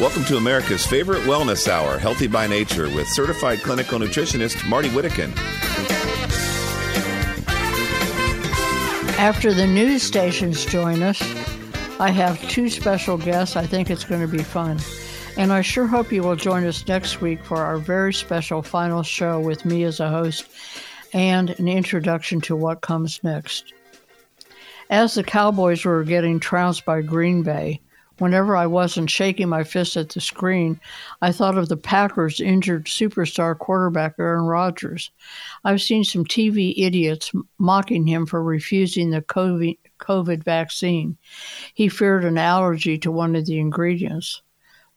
Welcome to America's favorite wellness hour, Healthy by Nature, with certified clinical nutritionist Marty Whittekin. After the news stations join us, I have two special guests. I think it's going to be fun. And I sure hope you will join us next week for our very special final show with me as a host and an introduction to what comes next. As the Cowboys were getting trounced by Green Bay, whenever I wasn't shaking my fist at the screen, I thought of the Packers' injured superstar quarterback Aaron Rodgers. I've seen some TV idiots mocking him for refusing the COVID, vaccine. He feared an allergy to one of the ingredients.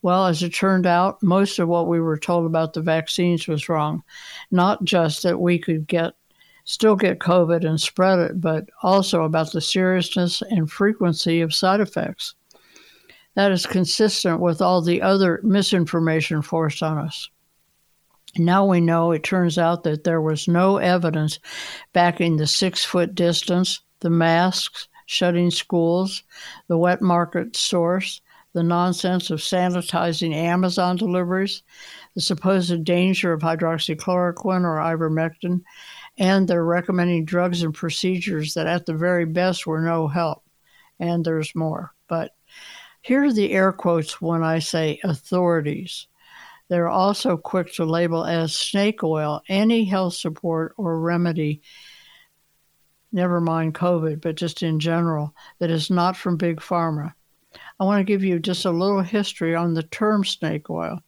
Well, as it turned out, most of what we were told about the vaccines was wrong. Not just that we could get still get COVID and spread it, but also about the seriousness and frequency of side effects. That is consistent with all the other misinformation forced on us. Now we know it turns out that there was no evidence backing the six foot distance, the masks, shutting schools, the wet market source, the nonsense of sanitizing Amazon deliveries, the supposed danger of hydroxychloroquine or ivermectin, and they're recommending drugs and procedures that at the very best were no help. And there's more. But here are the air quotes when I say authorities. They're also quick to label as snake oil any health support or remedy, never mind COVID, but just in general, that is not from Big Pharma. I want to give you just a little history on the term snake oil.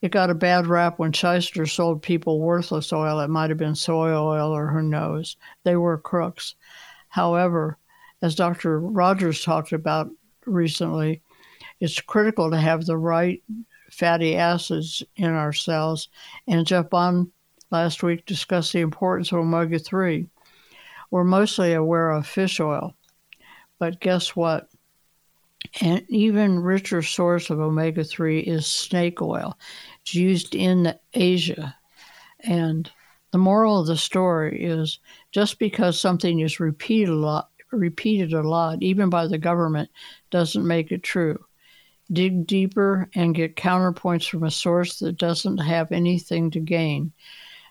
It got a bad rap when Shyster sold people worthless oil. It might have been soy oil or who knows. They were crooks. However, as Dr. Rogers talked about recently, it's critical to have the right fatty acids in our cells. And Jeff Bond last week discussed the importance of omega 3. We're mostly aware of fish oil, but guess what? An even richer source of omega 3 is snake oil. It's used in Asia. And the moral of the story is just because something is repeated a lot, repeated a lot, even by the government, doesn't make it true. Dig deeper and get counterpoints from a source that doesn't have anything to gain.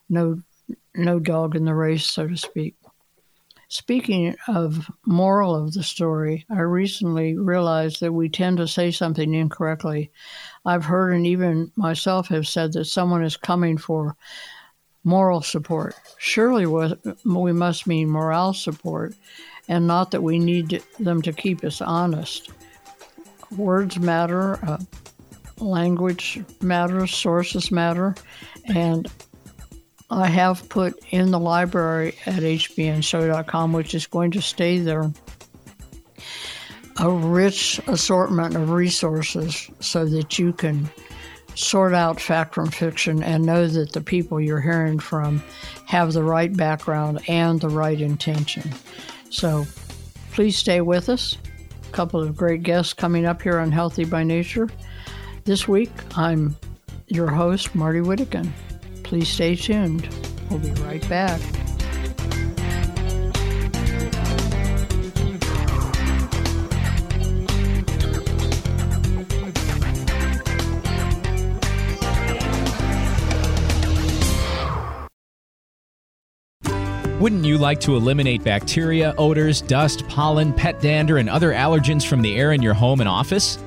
No, no dog in the race, so to speak. Speaking of moral of the story, I recently realized that we tend to say something incorrectly. I've heard and even myself have said that someone is coming for moral support. Surely we must mean morale support and not that we need them to keep us honest. Words matter, uh, language matters, sources matter, and I have put in the library at hbnshow.com, which is going to stay there, a rich assortment of resources so that you can sort out fact from fiction and know that the people you're hearing from have the right background and the right intention. So please stay with us. A couple of great guests coming up here on Healthy by Nature. This week, I'm your host, Marty Whittekin. Please stay tuned. We'll be right back. Wouldn't you like to eliminate bacteria, odors, dust, pollen, pet dander, and other allergens from the air in your home and office?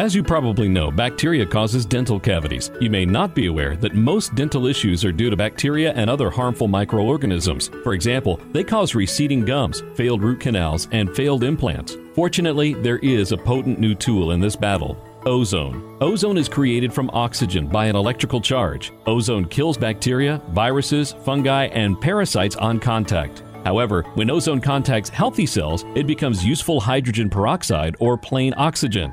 As you probably know, bacteria causes dental cavities. You may not be aware that most dental issues are due to bacteria and other harmful microorganisms. For example, they cause receding gums, failed root canals, and failed implants. Fortunately, there is a potent new tool in this battle. Ozone. Ozone is created from oxygen by an electrical charge. Ozone kills bacteria, viruses, fungi, and parasites on contact. However, when ozone contacts healthy cells, it becomes useful hydrogen peroxide or plain oxygen.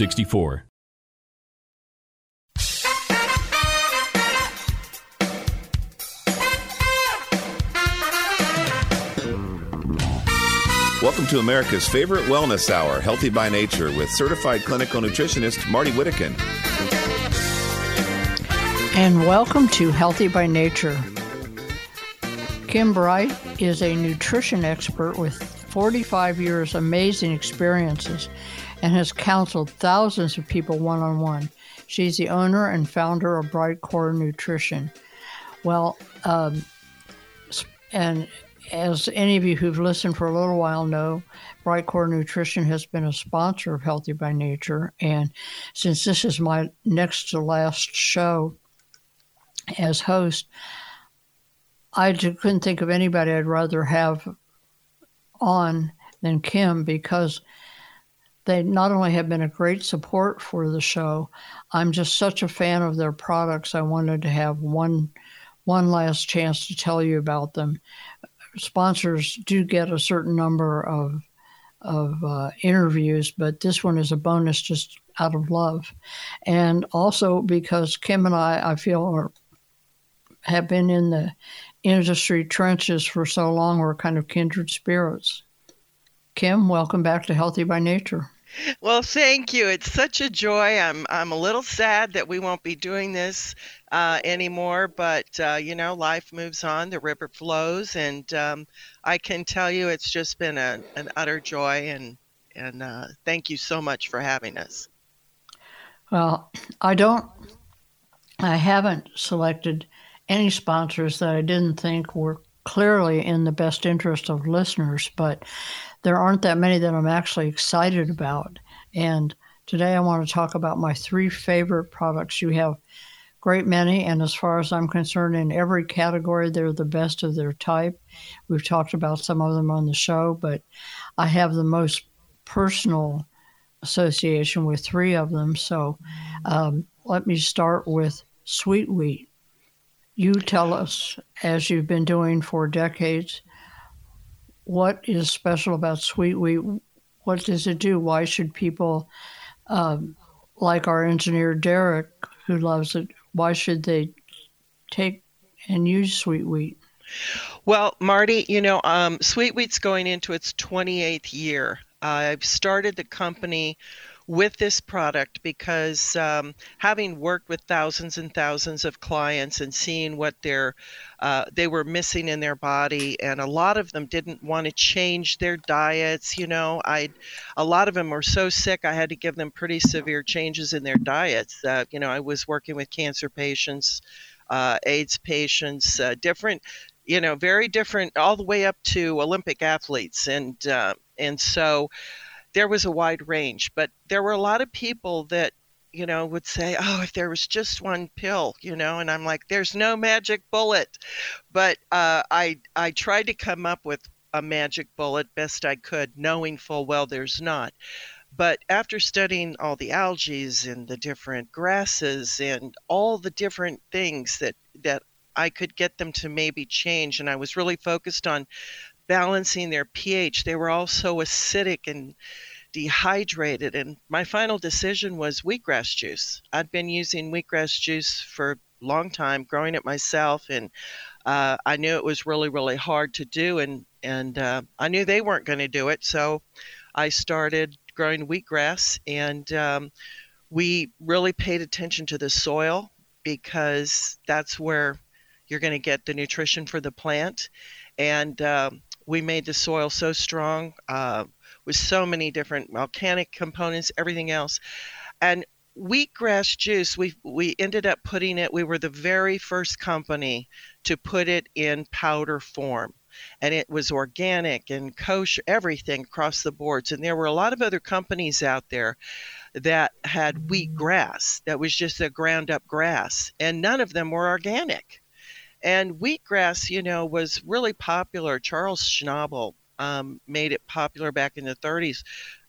64. Welcome to America's favorite wellness hour, Healthy by Nature, with certified clinical nutritionist Marty Whittekin. And welcome to Healthy by Nature. Kim Bright is a nutrition expert with 45 years amazing experiences and has counseled thousands of people one on one. She's the owner and founder of Brightcore Nutrition. Well, um, and as any of you who've listened for a little while know, Brightcore Nutrition has been a sponsor of Healthy by Nature. And since this is my next to last show as host, I couldn't think of anybody I'd rather have on than Kim because they not only have been a great support for the show, I'm just such a fan of their products. I wanted to have one one last chance to tell you about them. Sponsors do get a certain number of of uh, interviews, but this one is a bonus just out of love, and also because Kim and I, I feel, are, have been in the industry trenches for so long. We're kind of kindred spirits. Kim, welcome back to Healthy by Nature. Well, thank you. It's such a joy. I'm I'm a little sad that we won't be doing this uh, anymore, but uh, you know, life moves on. The river flows, and um, I can tell you, it's just been a, an utter joy. And and uh, thank you so much for having us. Well, I don't. I haven't selected any sponsors that I didn't think were clearly in the best interest of listeners, but there aren't that many that I'm actually excited about. And today I want to talk about my three favorite products. You have great many, and as far as I'm concerned, in every category, they're the best of their type. We've talked about some of them on the show, but I have the most personal association with three of them. So um, let me start with sweet wheat. You tell us, as you've been doing for decades, what is special about sweet wheat? What does it do? Why should people, um, like our engineer Derek, who loves it, why should they take and use sweet wheat? Well, Marty, you know, um, Sweet Wheat's going into its 28th year. I've started the company with this product because um, having worked with thousands and thousands of clients and seeing what they're uh, they were missing in their body and a lot of them didn't want to change their diets you know i a lot of them were so sick i had to give them pretty severe changes in their diets uh, you know i was working with cancer patients uh, aids patients uh, different you know very different all the way up to olympic athletes. And uh, and so there was a wide range, but there were a lot of people that you know would say oh if there was just one pill you know and i'm like there's no magic bullet. But uh, i i tried to come up with a magic bullet best i could knowing full well there's not. But after studying all the algae and the different grasses and all the different things that that i could get them to maybe change and i was really focused on balancing their pH. They were all so acidic and dehydrated. And my final decision was wheatgrass juice. I'd been using wheatgrass juice for a long time, growing it myself, and uh, I knew it was really, really hard to do, and and uh, I knew they weren't going to do it, so I started growing wheatgrass and. Um, we really paid attention to the soil because that's where you're going to get the nutrition for the plant. And um, we made the soil so strong uh, with so many different volcanic components, everything else. And wheatgrass juice, we we ended up putting it. We were the very first company to put it in powder form, and it was organic and kosher, everything across the boards. And there were a lot of other companies out there that had wheat grass that was just a ground up grass, and none of them were organic. And wheatgrass, you know, was really popular. Charles Schnabel um, made it popular back in the 30s,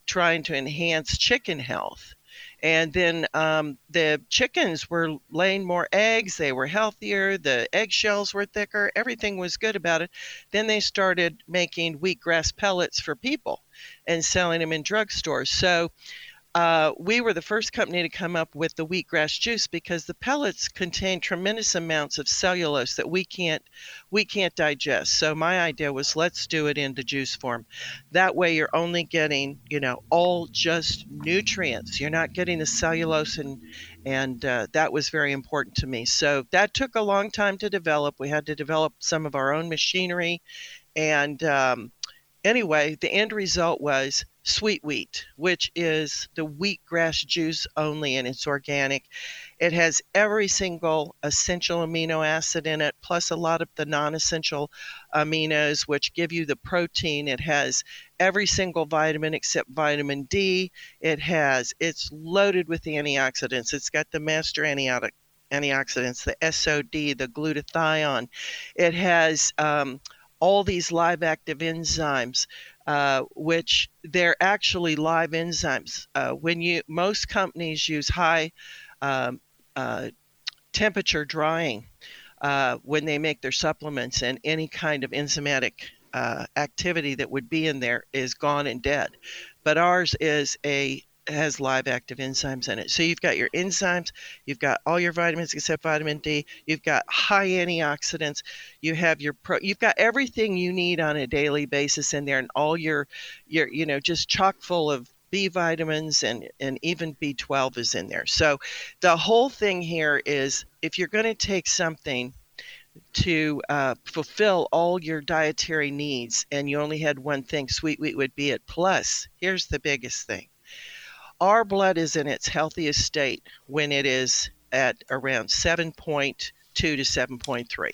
trying to enhance chicken health. And then um, the chickens were laying more eggs, they were healthier, the eggshells were thicker, everything was good about it. Then they started making wheatgrass pellets for people and selling them in drugstores. So uh, we were the first company to come up with the wheatgrass juice because the pellets contain tremendous amounts of cellulose that we can't we can't digest. So my idea was let's do it in the juice form. That way you're only getting you know all just nutrients. You're not getting the cellulose and and uh, that was very important to me. So that took a long time to develop. We had to develop some of our own machinery, and um, anyway, the end result was sweet wheat, which is the wheatgrass juice only, and it's organic. It has every single essential amino acid in it, plus a lot of the non essential aminos, which give you the protein. It has every single vitamin except vitamin D. It has, it's loaded with antioxidants. It's got the master antioxidant antioxidants, the SOD, the glutathione. It has um, all these live active enzymes uh, which they're actually live enzymes. Uh, when you most companies use high um, uh, temperature drying uh, when they make their supplements, and any kind of enzymatic uh, activity that would be in there is gone and dead. But ours is a has live active enzymes in it. So you've got your enzymes, you've got all your vitamins except vitamin D, you've got high antioxidants, you have your pro, you've got everything you need on a daily basis in there, and all your your you know just chock full of B vitamins and and even B12 is in there. So the whole thing here is if you're going to take something to uh, fulfill all your dietary needs and you only had one thing, sweet wheat would be it. Plus, here's the biggest thing our blood is in its healthiest state when it is at around 7.2 to 7.3.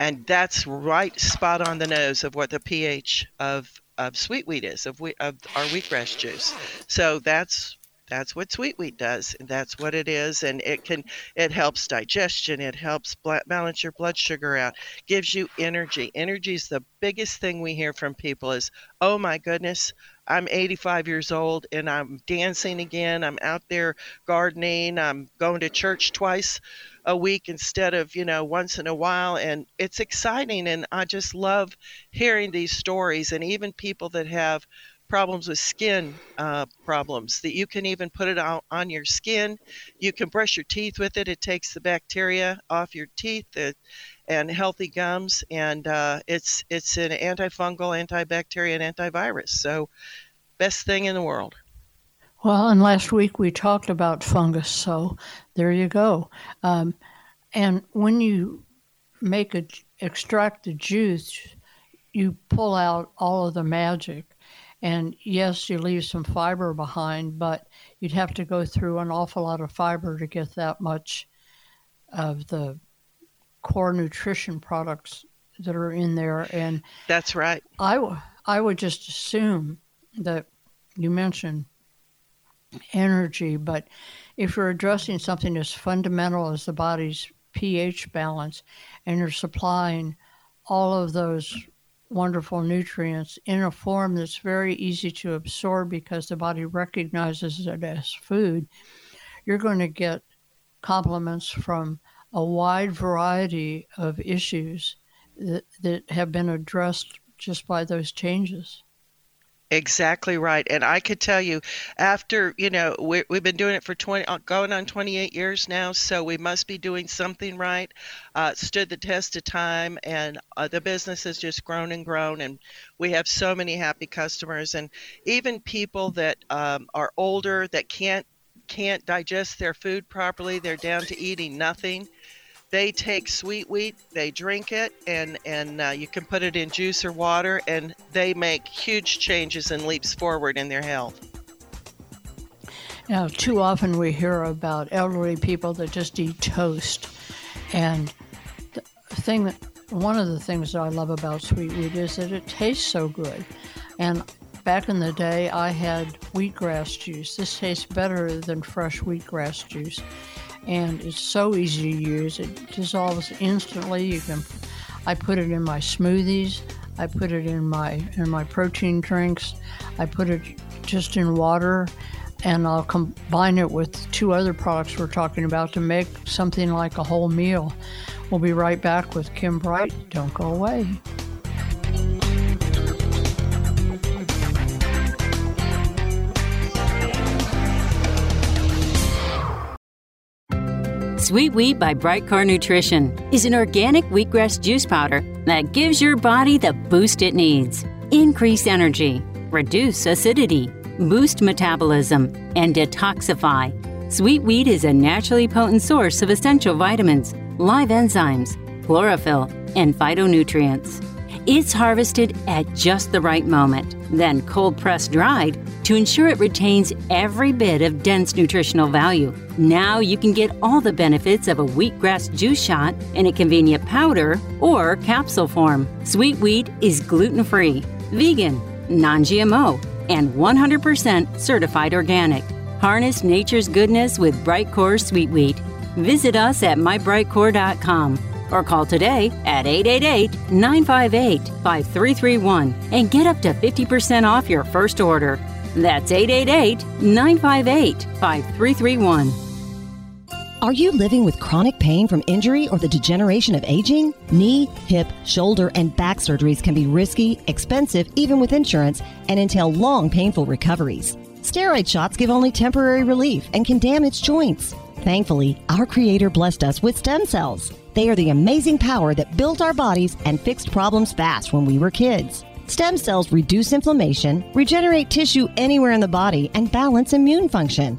And that's right spot on the nose of what the pH of, of sweet wheat is, of, wheat, of our wheatgrass juice. So that's that's what sweet wheat does and that's what it is and it can it helps digestion it helps balance your blood sugar out gives you energy energy is the biggest thing we hear from people is oh my goodness I'm 85 years old and I'm dancing again. I'm out there gardening. I'm going to church twice a week instead of, you know, once in a while. And it's exciting. And I just love hearing these stories and even people that have problems with skin uh, problems that you can even put it on, on your skin. You can brush your teeth with it. It takes the bacteria off your teeth. It, and healthy gums, and uh, it's it's an antifungal, antibacterial, antivirus. So, best thing in the world. Well, and last week we talked about fungus, so there you go. Um, and when you make a extract the juice, you pull out all of the magic. And yes, you leave some fiber behind, but you'd have to go through an awful lot of fiber to get that much of the core nutrition products that are in there. And that's right. I, w- I would just assume that you mentioned energy, but if you're addressing something as fundamental as the body's pH balance and you're supplying all of those wonderful nutrients in a form that's very easy to absorb because the body recognizes it as food, you're going to get compliments from a wide variety of issues that, that have been addressed just by those changes. Exactly right. And I could tell you, after, you know, we, we've been doing it for 20, uh, going on 28 years now, so we must be doing something right. Uh, stood the test of time, and uh, the business has just grown and grown. And we have so many happy customers, and even people that um, are older that can't can't digest their food properly, they're down to eating nothing. They take sweet wheat, they drink it, and and uh, you can put it in juice or water, and they make huge changes and leaps forward in their health. Now, too often we hear about elderly people that just eat toast, and the thing that one of the things that I love about sweet wheat is that it tastes so good, and back in the day, I had wheatgrass juice. This tastes better than fresh wheatgrass juice and it's so easy to use. It dissolves instantly. You can, I put it in my smoothies. I put it in my in my protein drinks. I put it just in water, and I'll combine it with two other products we're talking about to make something like a whole meal. We'll be right back with Kim Bright. Don't go away. Sweet Wheat by Brightcore Nutrition is an organic wheatgrass juice powder that gives your body the boost it needs. Increase energy, reduce acidity, boost metabolism, and detoxify. Sweet wheat is a naturally potent source of essential vitamins, live enzymes, chlorophyll, and phytonutrients. It's harvested at just the right moment, then cold pressed dried to ensure it retains every bit of dense nutritional value. Now you can get all the benefits of a wheatgrass juice shot in a convenient powder or capsule form. Sweet wheat is gluten free, vegan, non GMO, and 100% certified organic. Harness nature's goodness with Brightcore Sweet Wheat. Visit us at mybrightcore.com or call today at 888 958 5331 and get up to 50% off your first order. That's 888 958 5331. Are you living with chronic pain from injury or the degeneration of aging? Knee, hip, shoulder, and back surgeries can be risky, expensive, even with insurance, and entail long, painful recoveries. Steroid shots give only temporary relief and can damage joints. Thankfully, our Creator blessed us with stem cells. They are the amazing power that built our bodies and fixed problems fast when we were kids. Stem cells reduce inflammation, regenerate tissue anywhere in the body, and balance immune function.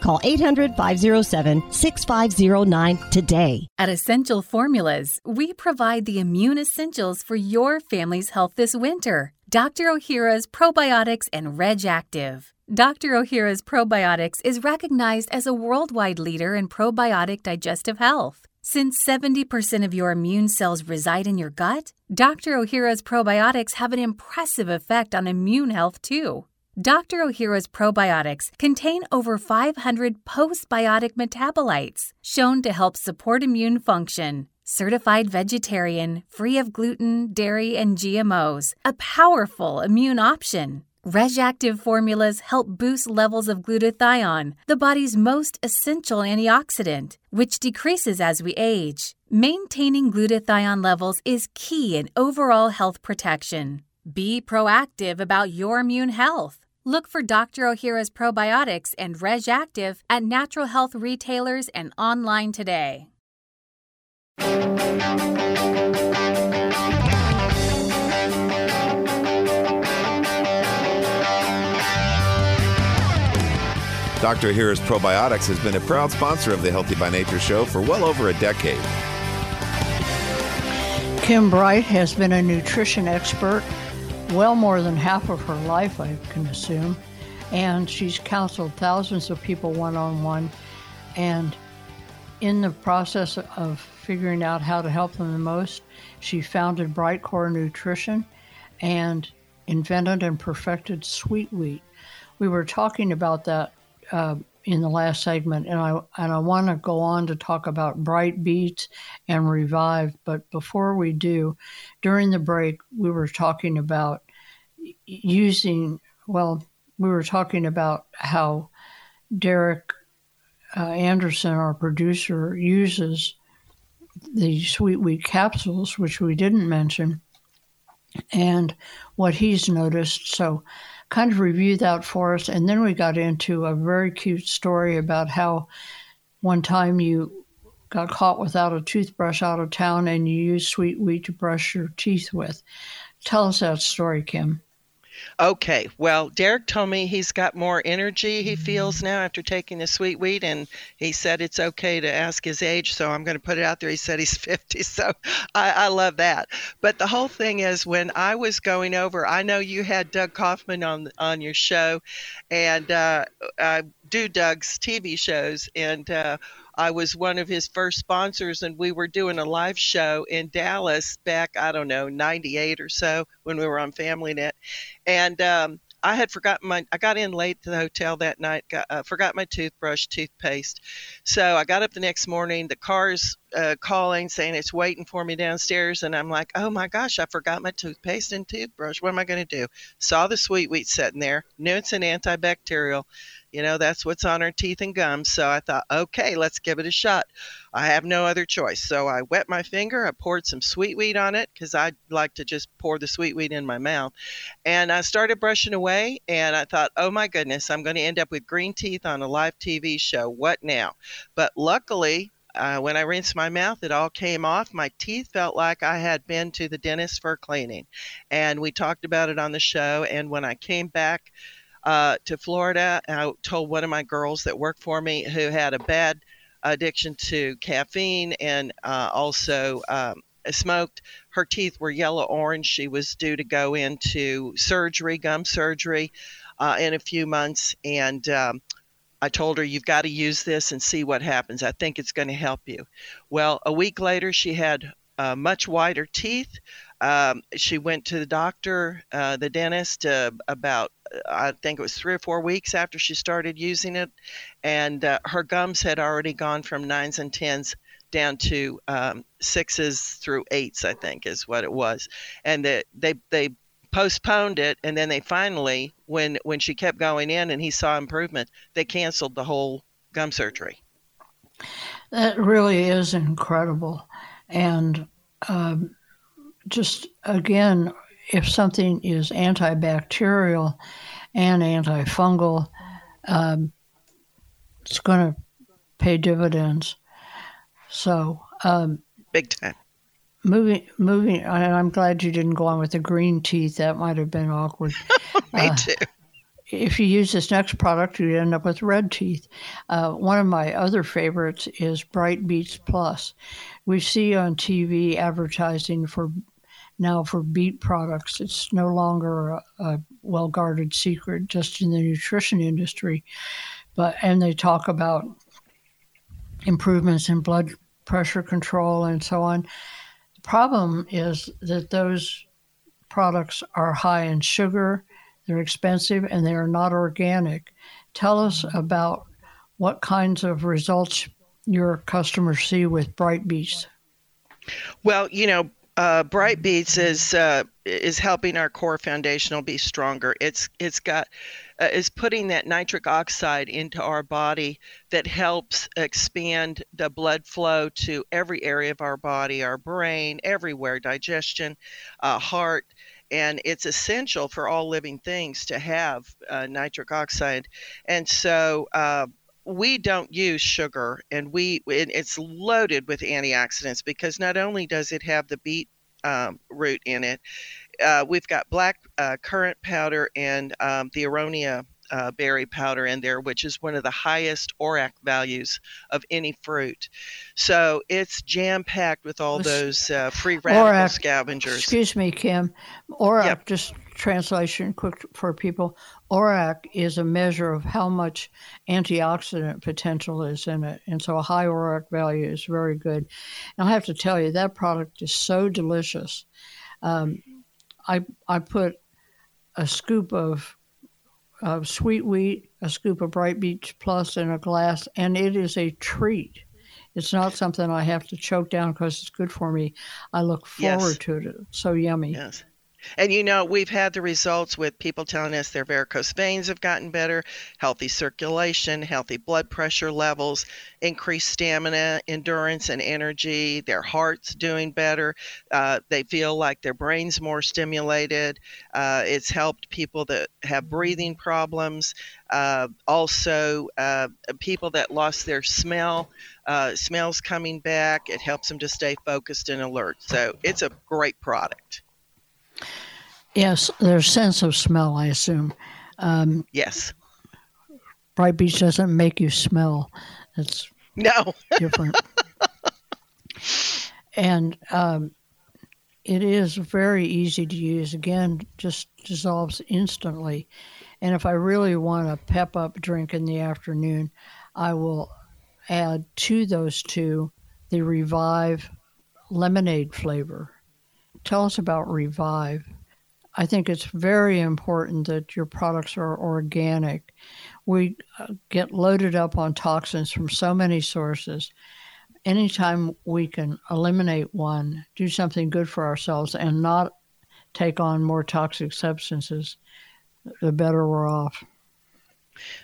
Call 800 507 6509 today. At Essential Formulas, we provide the immune essentials for your family's health this winter. Dr. O'Hara's Probiotics and Reg Active. Dr. O'Hara's Probiotics is recognized as a worldwide leader in probiotic digestive health. Since 70% of your immune cells reside in your gut, Dr. O'Hara's probiotics have an impressive effect on immune health too. Dr. O'Hara's probiotics contain over 500 postbiotic metabolites shown to help support immune function. Certified vegetarian, free of gluten, dairy, and GMOs, a powerful immune option. RegActive formulas help boost levels of glutathione, the body's most essential antioxidant, which decreases as we age. Maintaining glutathione levels is key in overall health protection. Be proactive about your immune health. Look for Dr. O'Hara's probiotics and Reg Active at natural health retailers and online today. Dr. O'Hara's Probiotics has been a proud sponsor of the Healthy by Nature show for well over a decade. Kim Bright has been a nutrition expert well more than half of her life, I can assume. And she's counseled thousands of people one on one. And in the process of figuring out how to help them the most, she founded Brightcore Nutrition and invented and perfected Sweet Wheat. We were talking about that uh, in the last segment, and I and I want to go on to talk about Bright Beets and Revive. But before we do, during the break, we were talking about using. Well, we were talking about how Derek uh, Anderson, our producer, uses the sweet wheat capsules, which we didn't mention, and what he's noticed. So, kind of review that for us. And then we got into a very cute story about how one time you got caught without a toothbrush out of town and you used sweet wheat to brush your teeth with. Tell us that story, Kim. Okay, well, Derek told me he's got more energy he feels now after taking the sweet wheat, and he said it's okay to ask his age, so I'm going to put it out there. He said he's 50, so I, I love that. But the whole thing is, when I was going over, I know you had Doug Kaufman on on your show, and uh, I do Doug's TV shows, and uh, I was one of his first sponsors, and we were doing a live show in Dallas back, I don't know, 98 or so when we were on FamilyNet. And um, I had forgotten my, I got in late to the hotel that night, got, uh, forgot my toothbrush, toothpaste. So I got up the next morning, the car's uh, calling saying it's waiting for me downstairs. And I'm like, oh my gosh, I forgot my toothpaste and toothbrush. What am I going to do? Saw the sweet wheat sitting there, knew it's an antibacterial. You know, that's what's on our teeth and gums. So I thought, okay, let's give it a shot. I have no other choice. So I wet my finger. I poured some sweet wheat on it because I like to just pour the sweet wheat in my mouth. And I started brushing away. And I thought, oh my goodness, I'm going to end up with green teeth on a live TV show. What now? But luckily, uh, when I rinsed my mouth, it all came off. My teeth felt like I had been to the dentist for cleaning. And we talked about it on the show. And when I came back, uh, to Florida. I told one of my girls that worked for me who had a bad addiction to caffeine and uh, also um, smoked. Her teeth were yellow orange. She was due to go into surgery, gum surgery, uh, in a few months. And um, I told her, You've got to use this and see what happens. I think it's going to help you. Well, a week later, she had uh, much whiter teeth. Um, she went to the doctor, uh, the dentist, uh, about I think it was three or four weeks after she started using it, and uh, her gums had already gone from nines and tens down to um, sixes through eights. I think is what it was, and they they they postponed it, and then they finally, when when she kept going in and he saw improvement, they canceled the whole gum surgery. That really is incredible, and. Um, just again, if something is antibacterial and antifungal, um, it's going to pay dividends. So, um, big time. Moving, moving. I'm glad you didn't go on with the green teeth. That might have been awkward. Me uh, too. If you use this next product, you end up with red teeth. Uh, one of my other favorites is Bright Beets Plus. We see on TV advertising for now for beet products. It's no longer a, a well guarded secret just in the nutrition industry. But and they talk about improvements in blood pressure control and so on. The problem is that those products are high in sugar, they're expensive, and they are not organic. Tell us about what kinds of results your customers see with Bright Beets. Well, you know, uh, Bright Beets is uh, is helping our core foundational be stronger. It's it's got uh, is putting that nitric oxide into our body that helps expand the blood flow to every area of our body, our brain, everywhere, digestion, uh, heart and it's essential for all living things to have uh, nitric oxide. And so uh, we don't use sugar and we it's loaded with antioxidants because not only does it have the beet um, root in it uh, we've got black uh, currant powder and um, the aronia uh, berry powder in there, which is one of the highest ORAC values of any fruit. So it's jam packed with all those uh, free radical ORAC, scavengers. Excuse me, Kim. ORAC, yep. just translation quick for people. ORAC is a measure of how much antioxidant potential is in it. And so a high ORAC value is very good. And I have to tell you, that product is so delicious. Um, I, I put a scoop of, of sweet wheat, a scoop of Bright Beets Plus in a glass, and it is a treat. It's not something I have to choke down because it's good for me. I look forward yes. to it. It's so yummy. Yes. And you know, we've had the results with people telling us their varicose veins have gotten better, healthy circulation, healthy blood pressure levels, increased stamina, endurance, and energy. Their heart's doing better. Uh, they feel like their brain's more stimulated. Uh, it's helped people that have breathing problems. Uh, also, uh, people that lost their smell, uh, smells coming back. It helps them to stay focused and alert. So it's a great product. Yes, their sense of smell, I assume. Um, yes. Bright Beets doesn't make you smell. It's no different. and um, it is very easy to use. Again, just dissolves instantly. And if I really want a pep up drink in the afternoon, I will add to those two the Revive lemonade flavor. Tell us about Revive. I think it's very important that your products are organic. We uh, get loaded up on toxins from so many sources. Anytime we can eliminate one, do something good for ourselves, and not take on more toxic substances, the better we're off.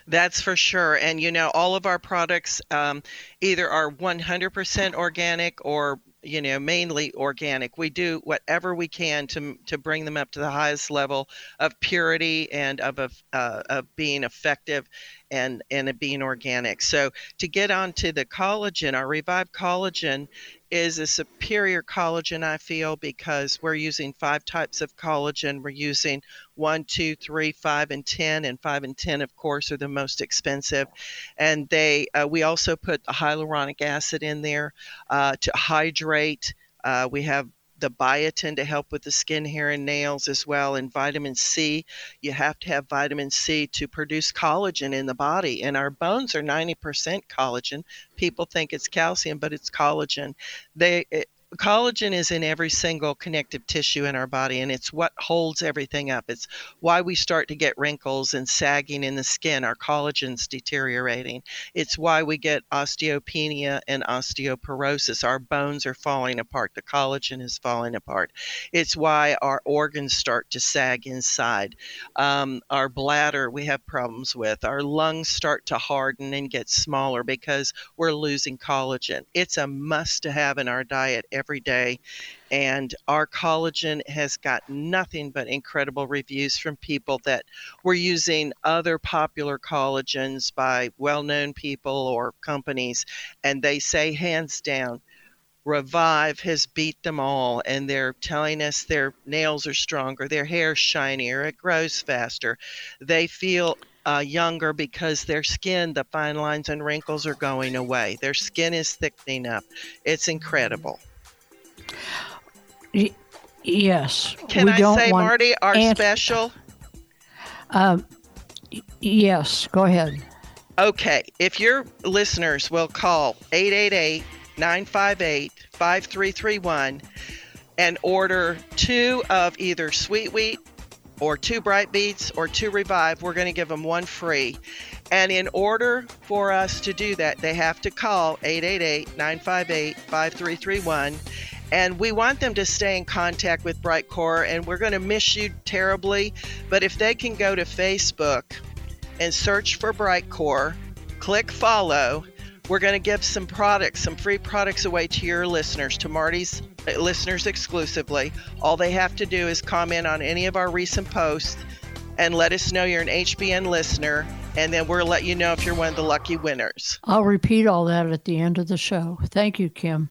That's for sure. And you know, all of our products um, either are 100% organic or you know mainly organic. We do whatever we can to to bring them up to the highest level of purity and of of, uh, of being effective and and being organic. So to get on to the collagen our revive collagen is a superior collagen, I feel, because we're using five types of collagen. We're using one, two, three, five, and ten, and five and ten, of course, are the most expensive. And they, uh, we also put hyaluronic acid in there uh, to hydrate. Uh, we have the biotin to help with the skin, hair, and nails as well, and vitamin C. You have to have vitamin C to produce collagen in the body, and our bones are 90% collagen. People think it's calcium, but it's collagen. They it, collagen is in every single connective tissue in our body and it's what holds everything up. It's why we start to get wrinkles and sagging in the skin. Our collagen's deteriorating. It's why we get osteopenia and osteoporosis. Our bones are falling apart. The collagen is falling apart. It's why our organs start to sag inside. Um, our bladder we have problems with. Our lungs start to harden and get smaller because we're losing collagen. It's a must to have in our diet every day. And our collagen has got nothing but incredible reviews from people that were using other popular collagens by well known people or companies. And they say, hands down, Revive has beat them all, and they're telling us their nails are stronger, their hair's shinier, it grows faster. They feel uh, younger because their skin, the fine lines and wrinkles are going away. Their skin is thickening up. It's incredible. Y- yes. Can we I don't say, want Marty, our ant- special? Um, y- yes, go ahead. Okay, if your listeners will call 888 958 5331 and order two of either Sweet Wheat or two Bright Beets or two Revive, we're going to give them one free. And in order for us to do that, they have to call 888 958 5331. And we want them to stay in contact with Brightcore, and we're going to miss you terribly. But if they can go to Facebook and search for Brightcore, click follow, we're going to give some products, some free products away to your listeners, to Marty's uh, listeners exclusively. All they have to do is comment on any of our recent posts and let us know you're an HBN listener, and then we'll let you know if you're one of the lucky winners. I'll repeat all that at the end of the show. Thank you, Kim.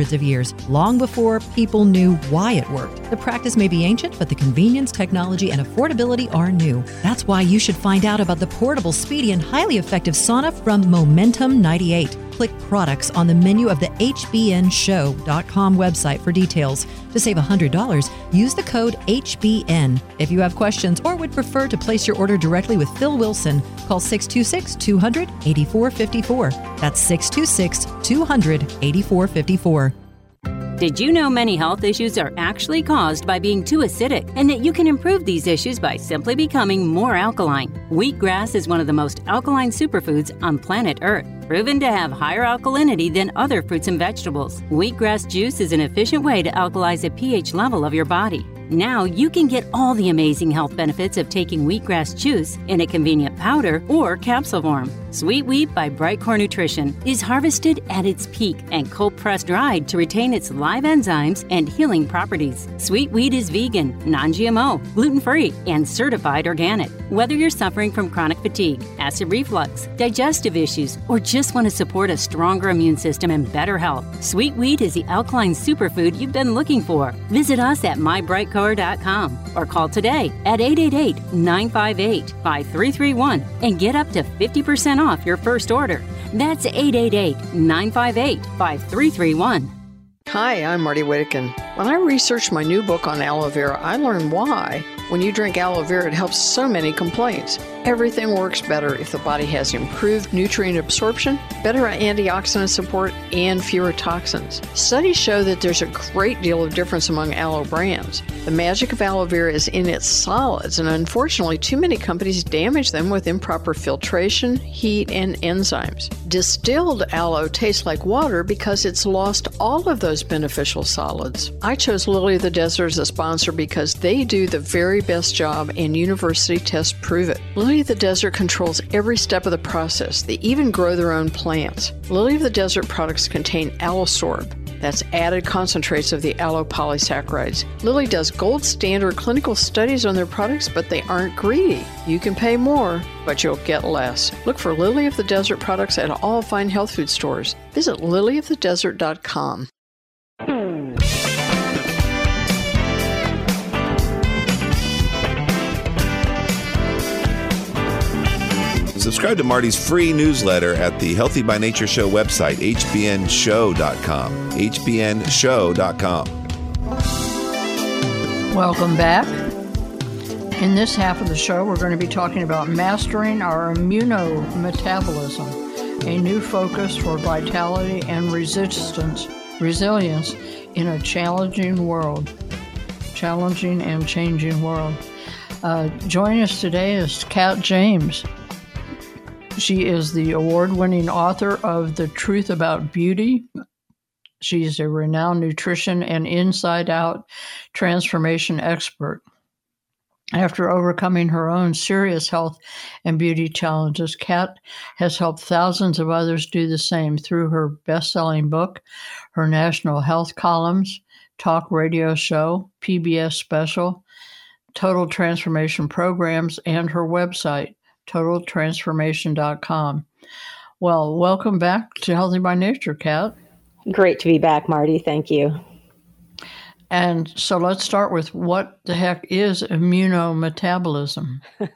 of years, long before people knew why it worked. The practice may be ancient, but the convenience, technology, and affordability are new. That's why you should find out about the portable, speedy, and highly effective sauna from Momentum 98. Click products on the menu of the HBNShow.com website for details. To save $100, use the code HBN. If you have questions or would prefer to place your order directly with Phil Wilson, call 626 200 8454. That's 626 200 8454. Did you know many health issues are actually caused by being too acidic and that you can improve these issues by simply becoming more alkaline? Wheatgrass is one of the most alkaline superfoods on planet Earth, proven to have higher alkalinity than other fruits and vegetables. Wheatgrass juice is an efficient way to alkalize the pH level of your body. Now you can get all the amazing health benefits of taking wheatgrass juice in a convenient powder or capsule form. Sweetwheat by Brightcore Nutrition is harvested at its peak and cold pressed dried to retain its live enzymes and healing properties. Sweetwheat is vegan, non GMO, gluten free, and certified organic. Whether you're suffering from chronic fatigue, acid reflux, digestive issues, or just want to support a stronger immune system and better health, Sweetwheat is the alkaline superfood you've been looking for. Visit us at mybrightcore.com or call today at 888 958 5331 and get up to 50% off your first order. That's 888 958 5331. Hi, I'm Martie Whittekin. When I researched my new book on aloe vera, I learned why. When you drink aloe vera, it helps so many complaints. Everything works better if the body has improved nutrient absorption, better antioxidant support, and fewer toxins. Studies show that there's a great deal of difference among aloe brands. The magic of aloe vera is in its solids, and unfortunately, too many companies damage them with improper filtration, heat, and enzymes. Distilled aloe tastes like water because it's lost all of those beneficial solids. I chose Lily of the Desert as a sponsor because they do the very best job, and university tests prove it. Lily of the Desert controls every step of the process. They even grow their own plants. Lily of the Desert products contain Aloesorb. That's added concentrates of the aloe polysaccharides. Lily does gold standard clinical studies on their products, but they aren't greedy. You can pay more, but you'll get less. Look for Lily of the Desert products at all fine health food stores. Visit lilyofthedesert.com. Subscribe to Martie's free newsletter at the Healthy by Nature Show website, hbnshow.com. hbnshow.com. Welcome back. In this half of the show, we're going to be talking about mastering our immunometabolism, a new focus for vitality and resistance, resilience in a challenging world, challenging and changing world. Uh, us today is Kat James. She is the award winning author of The Truth About Beauty. She's a renowned nutrition and inside out transformation expert. After overcoming her own serious health and beauty challenges, Kat has helped thousands of others do the same through her best selling book, her national health columns, talk radio show, PBS special, total transformation programs, and her website, totaltransformation.com. Well, welcome back to Healthy by Nature, Kat. Great to be back, Martie. Thank you. And so let's start with what the heck is immunometabolism?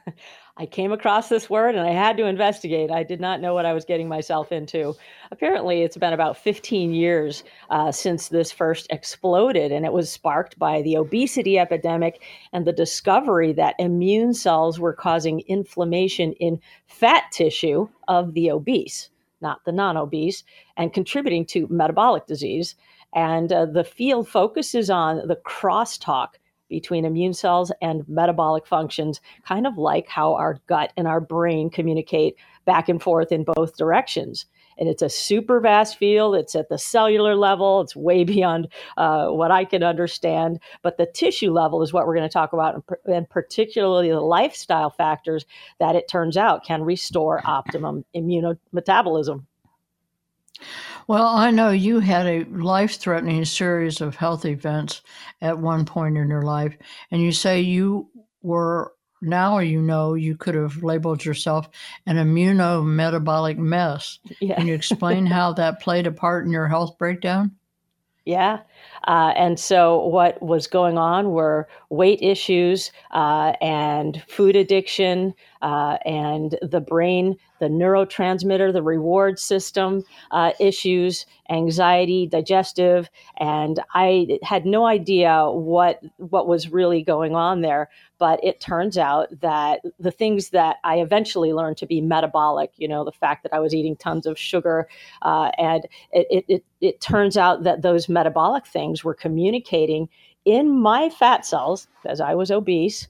I came across this word and I had to investigate. I did not know what I was getting myself into. Apparently, it's been about 15 years uh, since this first exploded, and it was sparked by the obesity epidemic and the discovery that immune cells were causing inflammation in fat tissue of the obese, not the non obese, and contributing to metabolic disease. And uh, the field focuses on the crosstalk between immune cells and metabolic functions, kind of like how our gut and our brain communicate back and forth in both directions. And it's a super vast field. It's at the cellular level. It's way beyond uh, what I can understand. But the tissue level is what we're going to talk about, and particularly the lifestyle factors that it turns out can restore optimum immunometabolism. Well, I know you had a life threatening series of health events at one point in your life, and you say you were now you know you could have labeled yourself an immunometabolic mess. Yeah. Can you explain how that played a part in your health breakdown? Yeah. Uh, and so, what was going on were weight issues uh, and food addiction uh, and the brain the neurotransmitter, the reward system uh, issues, anxiety, digestive, and I had no idea what what was really going on there. But it turns out that the things that I eventually learned to be metabolic, you know, the fact that I was eating tons of sugar, uh, and it, it, it, it turns out that those metabolic things were communicating in my fat cells, as I was obese,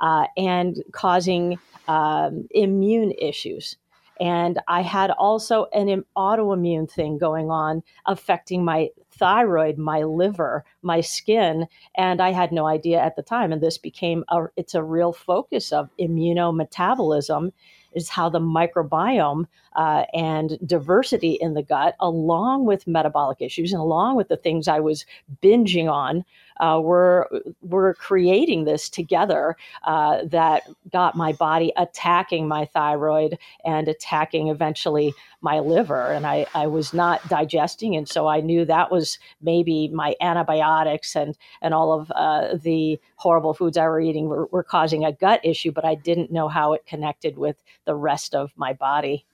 uh, and causing um, immune issues. And I had also an autoimmune thing going on affecting my thyroid, my liver, my skin, and I had no idea at the time. And this became a, it's a real focus of immunometabolism is how the microbiome uh, and diversity in the gut, along with metabolic issues and along with the things I was binging on, uh, were were creating this together uh, that got my body attacking my thyroid and attacking eventually my liver, and I, I was not digesting, and so I knew that was maybe my antibiotics and and all of uh, the horrible foods I were eating were, were causing a gut issue, but I didn't know how it connected with the rest of my body.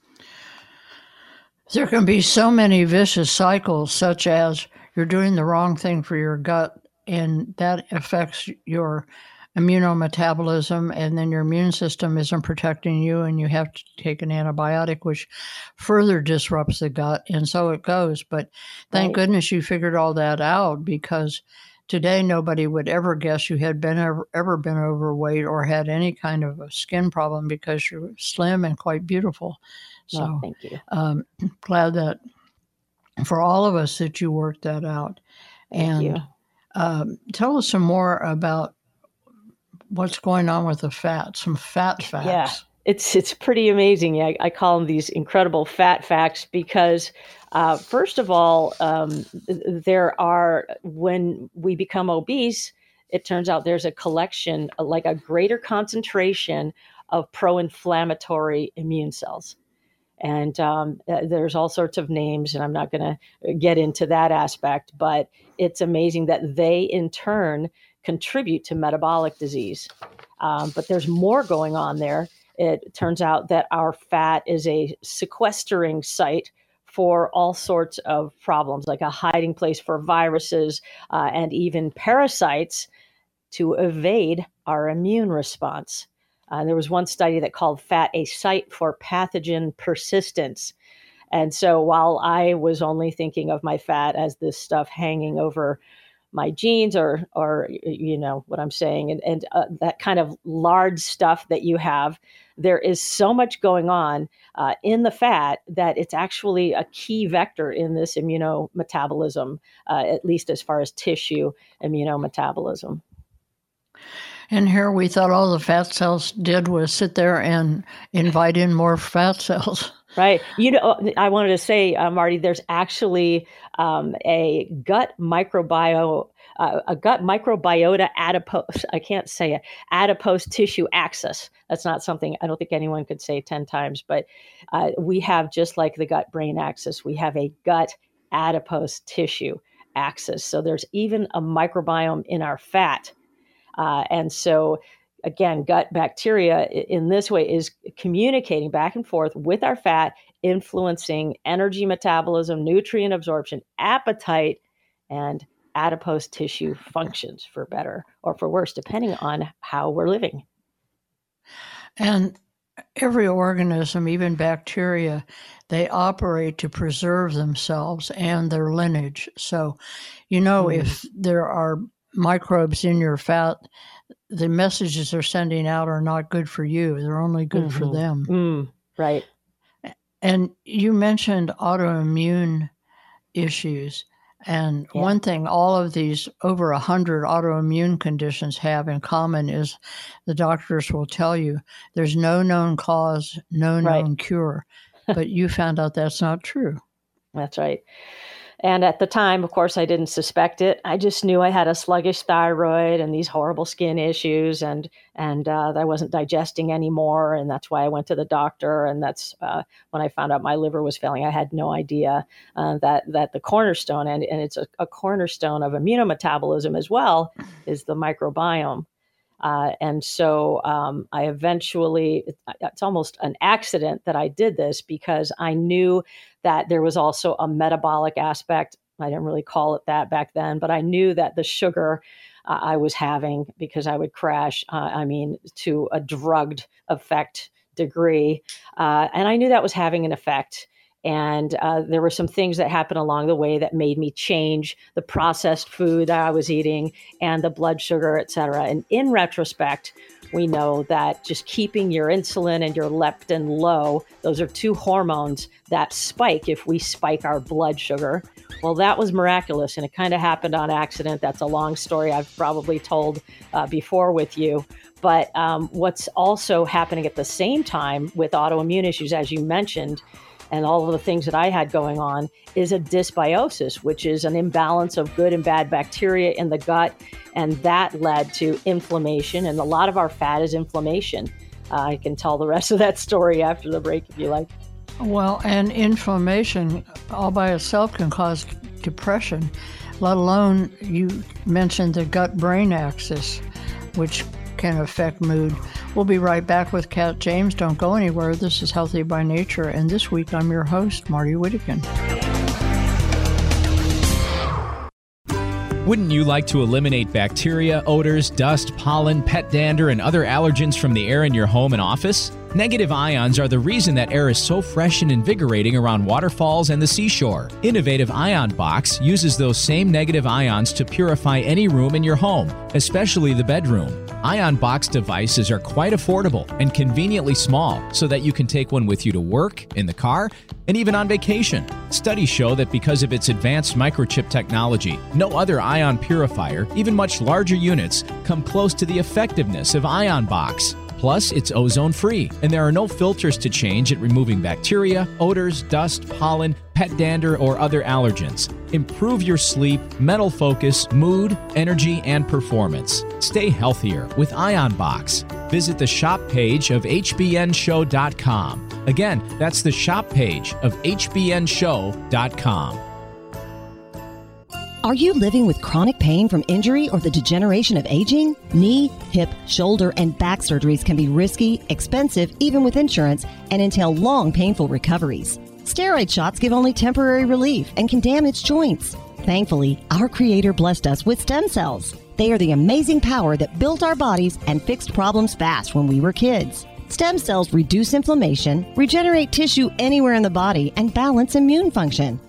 There can be so many vicious cycles, such as you're doing the wrong thing for your gut, and that affects your immunometabolism, and then your immune system isn't protecting you, and you have to take an antibiotic, which further disrupts the gut, and so it goes. But thank right. goodness you figured all that out because today nobody would ever guess you had been ever, ever been overweight or had any kind of a skin problem because you're slim and quite beautiful. So thank you. Um, glad that for all of us that you worked that out. Thank and you. Um, tell us some more about what's going on with the fat, some fat facts. Yeah, it's it's pretty amazing. I, I call them these incredible fat facts because, uh, first of all, um, there are when we become obese, it turns out there's a collection, like a greater concentration of pro-inflammatory immune cells and um, uh, there's all sorts of names and i'm not going to get into that aspect but it's amazing that they in turn contribute to metabolic disease. Um, but there's more going on there. It turns out that our fat is a sequestering site for all sorts of problems like a hiding place for viruses uh, and even parasites to evade our immune response uh, there was one study that called fat a site for pathogen persistence. And so while I was only thinking of my fat as this stuff hanging over my jeans or or you know what I'm saying and, and uh, that kind of large stuff that you have there is so much going on uh, in the fat that it's actually a key vector in this immunometabolism uh, at least as far as tissue immunometabolism and here we thought all the fat cells did was sit there and invite in more fat cells. Right. You know, I wanted to say, uh, Martie, there's actually um, a gut microbiome. Uh, a gut microbiota adipose, I can't say it, adipose tissue axis. That's not something I don't think anyone could say 10 times, but uh, we have just like the gut brain axis, we have a gut adipose tissue axis. So there's even a microbiome in our fat uh, and so, again, gut bacteria in this way is communicating back and forth with our fat, influencing energy metabolism, nutrient absorption, appetite, and adipose tissue functions for better or for worse, depending on how we're living. And every organism, even bacteria, they operate to preserve themselves and their lineage. So, you know, mm. if there are microbes in your fat, the messages they're sending out are not good for you. They're only good mm-hmm. for them. Mm, right. And you mentioned autoimmune issues. And yeah. one thing all of these over a hundred autoimmune conditions have in common is the doctors will tell you there's no known cause, no known right. cure. but you found out that's not true. That's right. And at the time, of course, I didn't suspect it. I just knew I had a sluggish thyroid and these horrible skin issues, and and uh, I wasn't digesting anymore, and that's why I went to the doctor. And that's uh, when I found out my liver was failing. I had no idea uh, that that the cornerstone, and, and it's a, a cornerstone of immunometabolism as well, is the microbiome. Uh, and so um, I eventually, it's almost an accident that I did this because I knew that there was also a metabolic aspect. I didn't really call it that back then, but I knew that the sugar uh, I was having because I would crash, uh, I mean, to a drugged effect degree. Uh, and I knew that was having an effect. And uh, there were some things that happened along the way that made me change the processed food that I was eating and the blood sugar, et cetera. And in retrospect, we know that just keeping your insulin and your leptin low, those are two hormones that spike if we spike our blood sugar. Well, that was miraculous, and it kind of happened on accident. That's a long story I've probably told uh, before with you. But um, what's also happening at the same time with autoimmune issues, as you mentioned, and all of the things that I had going on is a dysbiosis, which is an imbalance of good and bad bacteria in the gut. And that led to inflammation. And a lot of our fat is inflammation. Uh, I can tell the rest of that story after the break if you like. Well, and inflammation all by itself can cause depression, let alone you mentioned the gut brain axis, which can affect mood. We'll be right back with Kat James. Don't go anywhere. This is Healthy by Nature, and this week I'm your host, Martie Whittekin. Wouldn't you like to eliminate bacteria, odors, dust, pollen, pet dander, and other allergens from the air in your home and office? Negative ions are the reason that air is so fresh and invigorating around waterfalls and the seashore. Innovative Ion Box uses those same negative ions to purify any room in your home, especially the bedroom. Ion Box devices are quite affordable and conveniently small so that you can take one with you to work, in the car, and even on vacation. Studies show that because of its advanced microchip technology, no other ion purifier, even much larger units, come close to the effectiveness of Ion Box. Plus, it's ozone free, and there are no filters to change at removing bacteria, odors, dust, pollen, pet dander, or other allergens. Improve your sleep, mental focus, mood, energy, and performance. Stay healthier with Ion Box. Visit the shop page of hbnshow.com. Again, that's the shop page of hbnshow.com. Are you living with chronic pain from injury or the degeneration of aging? Knee, hip, shoulder, and back surgeries can be risky, expensive, even with insurance, and entail long, painful recoveries. Steroid shots give only temporary relief and can damage joints. Thankfully, our Creator blessed us with stem cells. They are the amazing power that built our bodies and fixed problems fast when we were kids. Stem cells reduce inflammation, regenerate tissue anywhere in the body, and balance immune function.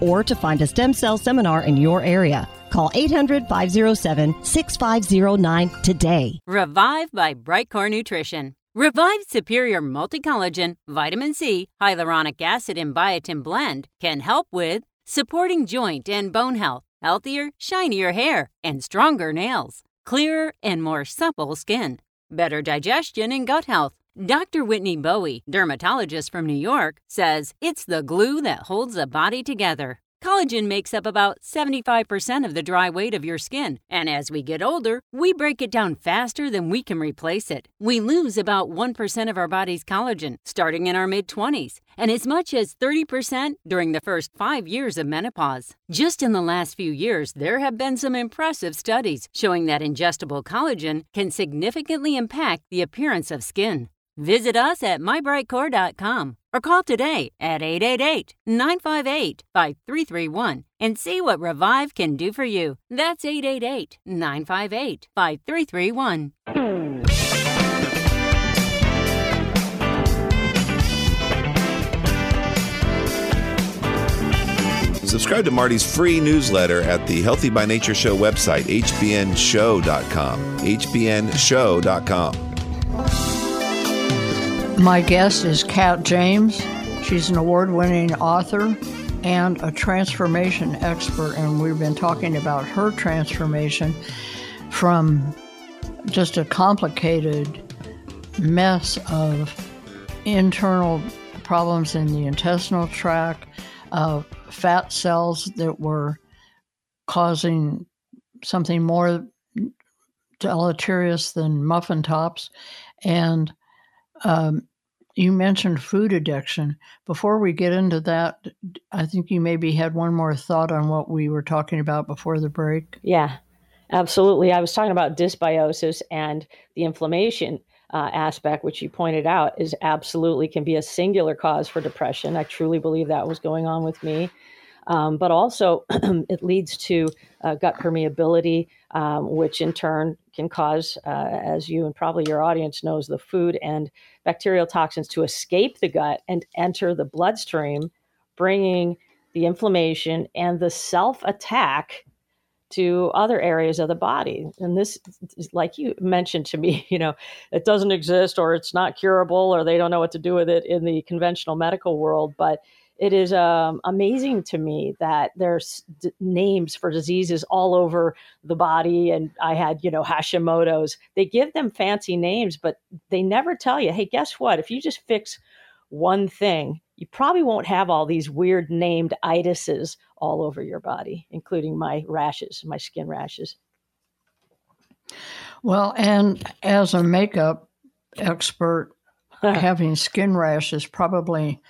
or to find a stem cell seminar in your area. Call 800 507 6509 today. Revive by Brightcore Nutrition. Revive Superior Multi Collagen, Vitamin C, Hyaluronic Acid, and Biotin Blend can help with supporting joint and bone health, healthier, shinier hair, and stronger nails, clearer and more supple skin, better digestion and gut health. Dr. Whitney Bowe, dermatologist from New York, says it's the glue that holds a body together. Collagen makes up about 75% of the dry weight of your skin, and as we get older, we break it down faster than we can replace it. We lose about 1% of our body's collagen starting in our mid 20s, and as much as 30% during the first five years of menopause. Just in the last few years, there have been some impressive studies showing that ingestible collagen can significantly impact the appearance of skin. Visit us at mybrightcore.com or call today at 888 958 5331 and see what Revive can do for you. That's 888 958 5331. Subscribe to Martie's free newsletter at the Healthy by Nature Show website, hbnshow.com. hbnshow.com. My guest is Kat James. She's an award winning author and a transformation expert, and we've been talking about her transformation from just a complicated mess of internal problems in the intestinal tract, uh, fat cells that were causing something more deleterious than muffin tops. And um, you mentioned food addiction. Before we get into that, I think you maybe had one more thought on what we were talking about before the break. Yeah, absolutely. I was talking about dysbiosis and the inflammation uh, aspect, which you pointed out, is absolutely can be a singular cause for depression. I truly believe that was going on with me. Um, but also, it leads to uh, gut permeability, um, which in turn can cause, uh, as you and probably your audience knows, the food and bacterial toxins to escape the gut and enter the bloodstream, bringing the inflammation and the self attack to other areas of the body. And this, like you mentioned to me, you know, it doesn't exist or it's not curable or they don't know what to do with it in the conventional medical world. But it is um, amazing to me that there's d- names for diseases all over the body. And I had, you know, Hashimoto's. They give them fancy names, but they never tell you, hey, guess what? If you just fix one thing, you probably won't have all these weird named itises all over your body, including my rashes, my skin rashes. Well, and as a makeup expert, having skin rash is probably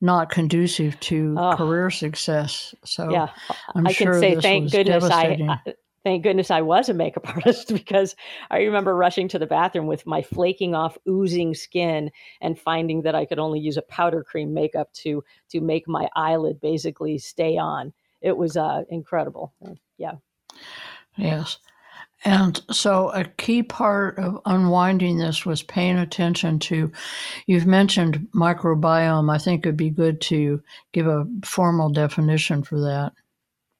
not conducive to oh. career success. So yeah, I'm i can say thank goodness I, I, thank goodness I was a makeup artist because I remember rushing to the bathroom with my flaking off, oozing skin and finding that I could only use a powder cream makeup to to make my eyelid basically stay on. It was uh, incredible. Yeah. Yes. And so, a key part of unwinding this was paying attention to. You've mentioned microbiome. I think it'd be good to give a formal definition for that.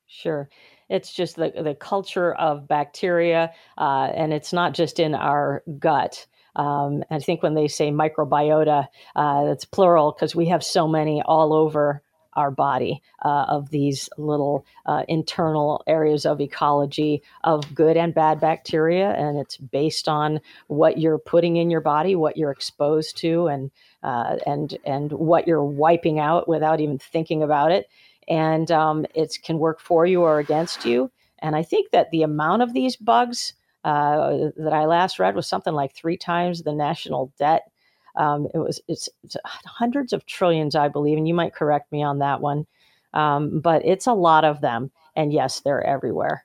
Sure. It's just the, the culture of bacteria, uh, and it's not just in our gut. Um, I think when they say microbiota, uh, it's plural because we have so many all over our body uh, of these little uh, internal areas of ecology of good and bad bacteria. And it's based on what you're putting in your body, what you're exposed to, and uh, and and what you're wiping out without even thinking about it. And um, it can work for you or against you. And I think that the amount of these bugs uh, that I last read was something like three times the national debt um, it was it's, it's, hundreds of trillions, I believe, and you might correct me on that one. Um, but it's a lot of them, and yes, they're everywhere.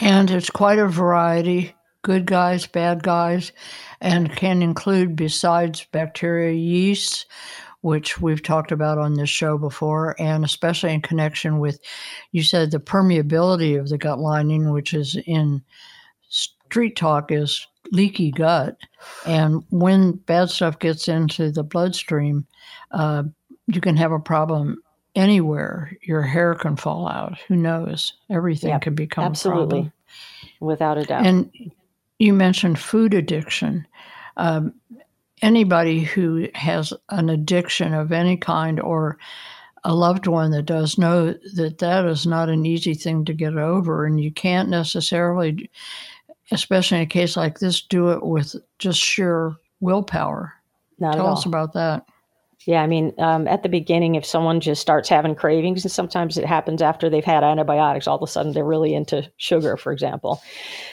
And it's quite a variety good guys, bad guys, and can include, besides bacteria, yeast, which we've talked about on this show before, and especially in connection with, you said, the permeability of the gut lining, which is in street talk is leaky gut. And when bad stuff gets into the bloodstream, uh, you can have a problem anywhere. Your hair can fall out. Who knows? Everything yep, can become absolutely, without a doubt. And you mentioned food addiction. Um, anybody who has an addiction of any kind or a loved one that does know that that is not an easy thing to get over and you can't necessarily especially in a case like this, do it with just sheer willpower. Not Tell us about that. Yeah, I mean, um, at the beginning, if someone just starts having cravings, and sometimes it happens after they've had antibiotics, all of a sudden they're really into sugar, for example.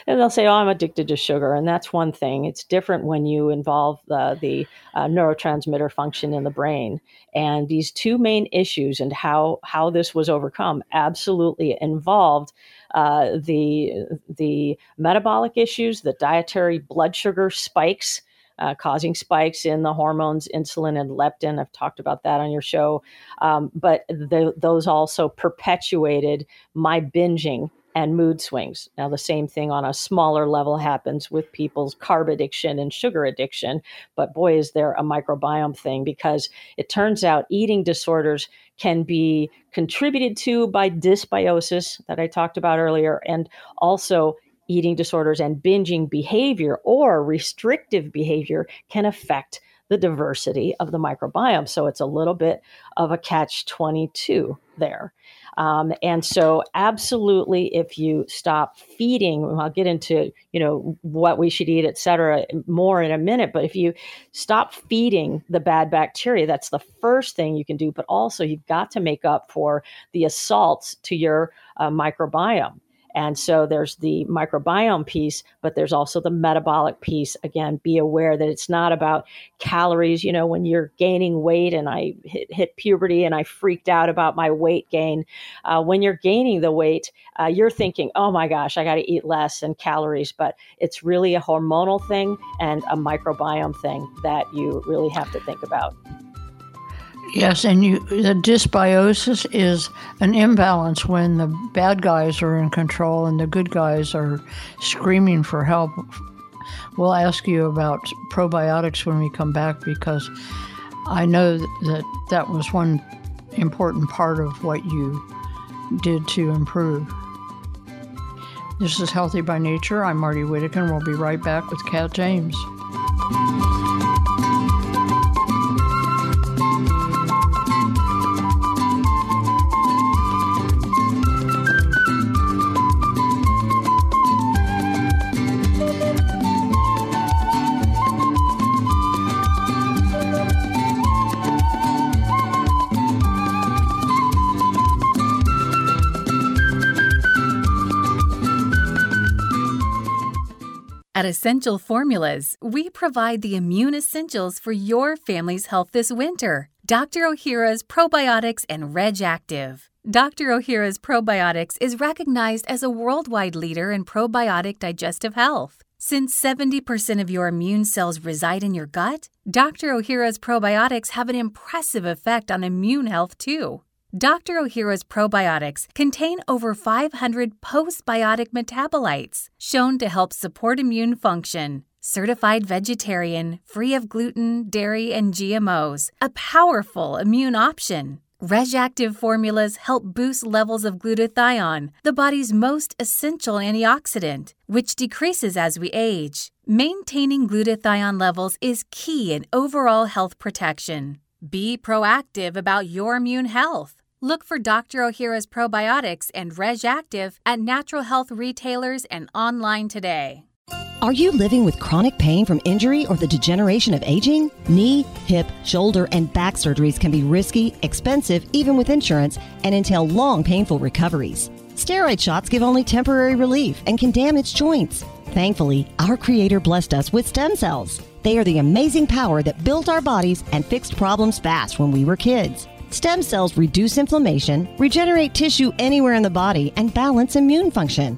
And they'll say, Oh, I'm addicted to sugar. And that's one thing. It's different when you involve the, the uh, neurotransmitter function in the brain. And these two main issues and how, how this was overcome absolutely involved uh, the the metabolic issues, the dietary blood sugar spikes. Uh, causing spikes in the hormones insulin and leptin. I've talked about that on your show. Um, but the, those also perpetuated my binging and mood swings. Now, the same thing on a smaller level happens with people's carb addiction and sugar addiction. But boy, is there a microbiome thing because it turns out eating disorders can be contributed to by dysbiosis that I talked about earlier, and also eating disorders and binging behavior or restrictive behavior can affect the diversity of the microbiome. So it's a little bit of a catch 22 there. Um, and so, absolutely, if you stop feeding, I'll get into you know what we should eat, et cetera, more in a minute. But if you stop feeding the bad bacteria, that's the first thing you can do. But also, you've got to make up for the assaults to your uh, microbiome. And so there's the microbiome piece, but there's also the metabolic piece. Again, be aware that it's not about calories. You know, when you're gaining weight, and I hit, hit puberty and I freaked out about my weight gain. Uh, when you're gaining the weight, uh, you're thinking, oh my gosh, I got to eat less and calories. But it's really a hormonal thing and a microbiome thing that you really have to think about. Yes, and you the dysbiosis is an imbalance when the bad guys are in control and the good guys are screaming for help. We'll ask you about probiotics when we come back because I know that that was one important part of what you did to improve. This is Healthy by Nature. I'm Martie Whittekin. We'll be right back with Kat James. Essential Formulas, we provide the immune essentials for your family's health this winter. Dr. Ohhira's Probiotics and Reg Active. Dr. Ohhira's Probiotics is recognized as a worldwide leader in probiotic digestive health. Since 70% of your immune cells reside in your gut, Dr. Ohhira's probiotics have an impressive effect on immune health too. Dr. Ohhira's probiotics contain over 500 postbiotic metabolites shown to help support immune function. Certified vegetarian, free of gluten, dairy, and GMOs, a powerful immune option. RegActive formulas help boost levels of glutathione, the body's most essential antioxidant, which decreases as we age. Maintaining glutathione levels is key in overall health protection. Be proactive about your immune health. Look for Dr. Ohhira's probiotics and Reg Active at natural health retailers and online today. Are you living with chronic pain from injury or the degeneration of aging? Knee, hip, shoulder, and back surgeries can be risky, expensive, even with insurance, and entail long, painful recoveries. Steroid shots give only temporary relief and can damage joints. Thankfully, our Creator blessed us with stem cells. They are the amazing power that built our bodies and fixed problems fast when we were kids. Stem cells reduce inflammation, regenerate tissue anywhere in the body, and balance immune function.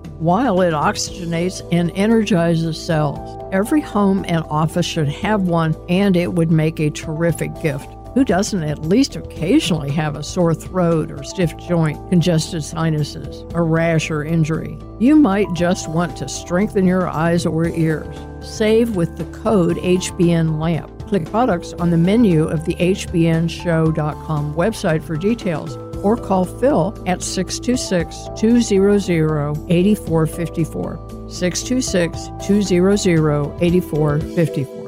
while it oxygenates and energizes cells. Every home and office should have one, and it would make a terrific gift. Who doesn't at least occasionally have a sore throat or stiff joint, congested sinuses, a rash or injury? You might just want to strengthen your eyes or ears. Save with the code HBN LAMP. Click products on the menu of the HBNShow.com website for details or call Phil at 626 200 8454. 626 200 8454.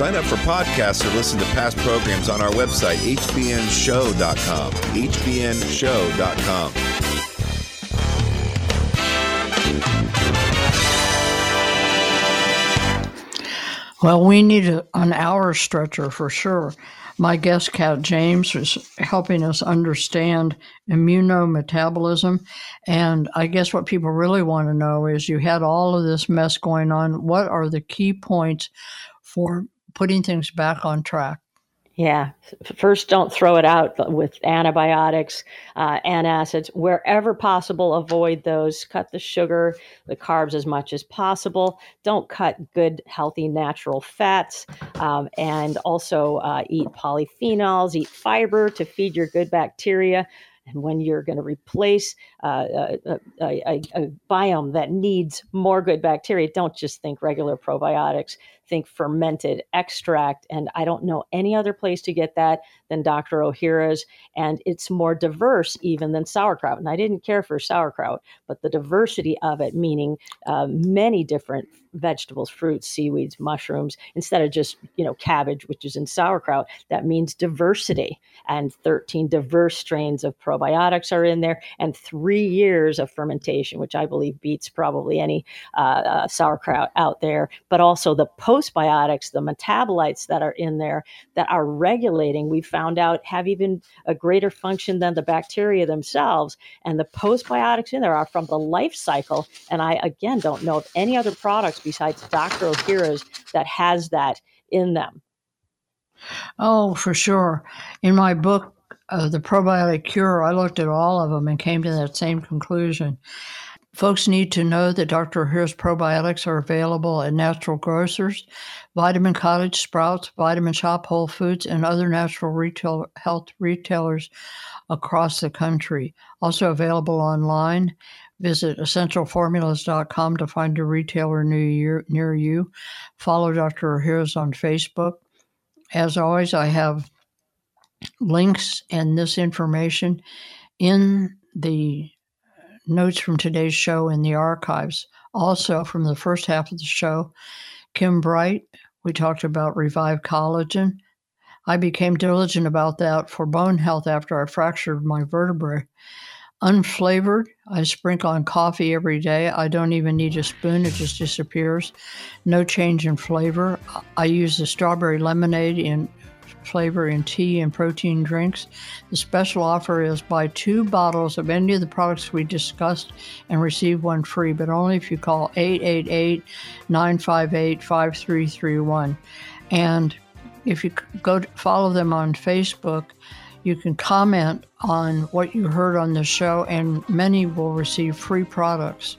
Sign up for podcasts or listen to past programs on our website, hbnshow.com. hbnshow.com. Well, we need an hour stretcher for sure. My guest, Kat James, is helping us understand immunometabolism. And I guess what people really want to know is you had all of this mess going on. What are the key points for putting things back on track? Yeah. First, don't throw it out with antibiotics, uh, antacids. Wherever possible, avoid those. Cut the sugar, the carbs as much as possible. Don't cut good, healthy, natural fats. Um, and also uh, eat polyphenols, eat fiber to feed your good bacteria. And when you're going to replace uh, a, a, a, biome that needs more good bacteria, don't just think regular probiotics think fermented extract. And I don't know any other place to get that than Dr. Ohhira's. And it's more diverse even than sauerkraut. And I didn't care for sauerkraut, but the diversity of it, meaning uh, many different vegetables, fruits, seaweeds, mushrooms, instead of just, you know, cabbage, which is in sauerkraut, that means diversity. And 13 diverse strains of probiotics are in there and three years of fermentation, which I believe beats probably any uh, uh, sauerkraut out there, but also the post postbiotics, the metabolites that are in there that are regulating, we found out have even a greater function than the bacteria themselves. And the postbiotics in there are from the life cycle. And I, again, don't know of any other products besides Dr. Ohhira's that has that in them. Oh, for sure. In my book, uh, The Probiotic Cure, I looked at all of them and came to that same conclusion. Folks need to know that Dr. Ohhira's probiotics are available at natural grocers, Vitamin Cottage, Sprouts, Vitamin Shoppe, Whole Foods, and other natural retail health retailers across the country. Also available online. Visit essentialformulas.com to find a retailer near, you. Follow Dr. Ohhira's on Facebook. As always, I have links and this information in the notes from today's show in the archives. Also, from the first half of the show, Kim Bright, we talked about revived collagen. I became diligent about that for bone health after I fractured my vertebrae. Unflavored, I sprinkle on coffee every day. I don't even need a spoon, it just disappears. No change in flavor. I use the strawberry lemonade in flavor in tea and protein drinks. The special offer is buy two bottles of any of the products we discussed and receive one free, but only if you call 888 958 5331. And if you go follow them on Facebook, you can comment on what you heard on the show, and many will receive free products.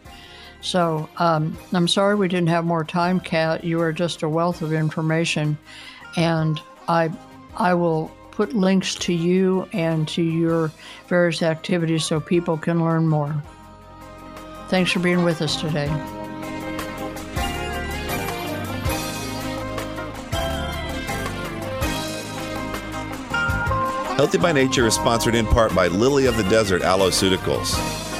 So um, I'm sorry we didn't have more time, Kat. You are just a wealth of information, and I I will put links to you and to your various activities so people can learn more. Thanks for being with us today. Healthy by Nature is sponsored in part by Lily of the Desert Aloeceuticals.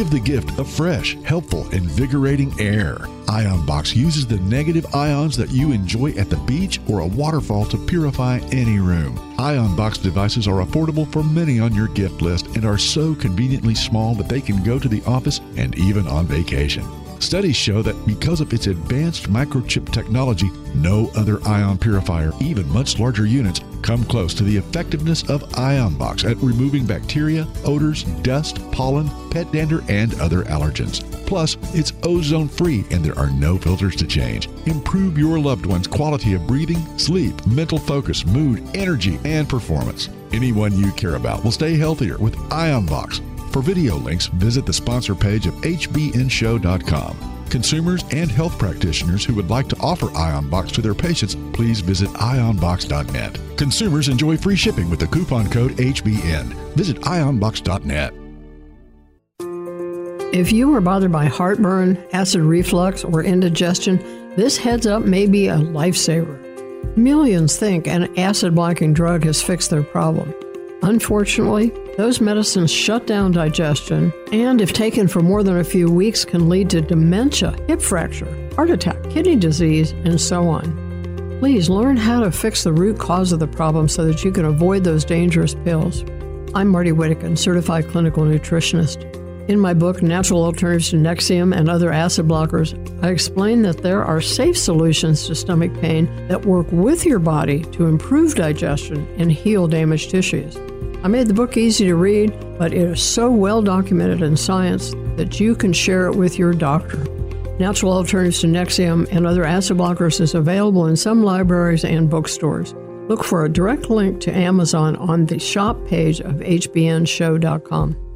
Give the gift of fresh, helpful, invigorating air. Ion Box uses the negative ions that you enjoy at the beach or a waterfall to purify any room. Ion Box devices are affordable for many on your gift list and are so conveniently small that they can go to the office and even on vacation. Studies show that because of its advanced microchip technology, no other ion purifier, even much larger units, come close to the effectiveness of IonBox at removing bacteria, odors, dust, pollen, pet dander, and other allergens. Plus, it's ozone free and there are no filters to change. Improve your loved one's quality of breathing, sleep, mental focus, mood, energy, and performance. Anyone you care about will stay healthier with IonBox. For video links, visit the sponsor page of hbnshow.com. Consumers and health practitioners who would like to offer IonBox to their patients, please visit ionbox.net. Consumers enjoy free shipping with the coupon code HBN. Visit ionbox.net. If you are bothered by heartburn, acid reflux, or indigestion, this heads up may be a lifesaver. Millions think an acid blocking drug has fixed their problem. Unfortunately, those medicines shut down digestion and, if taken for more than a few weeks, can lead to dementia, hip fracture, heart attack, kidney disease, and so on. Please learn how to fix the root cause of the problem so that you can avoid those dangerous pills. I'm Martie Whittekin, certified clinical nutritionist. In my book, Natural Alternatives to Nexium and Other Acid Blockers, I explain that there are safe solutions to stomach pain that work with your body to improve digestion and heal damaged tissues. I made the book easy to read, but it is so well documented in science that you can share it with your doctor. Natural Alternatives to Nexium and Other Acid Blockers is available in some libraries and bookstores. Look for a direct link to Amazon on the shop page of hbnshow.com.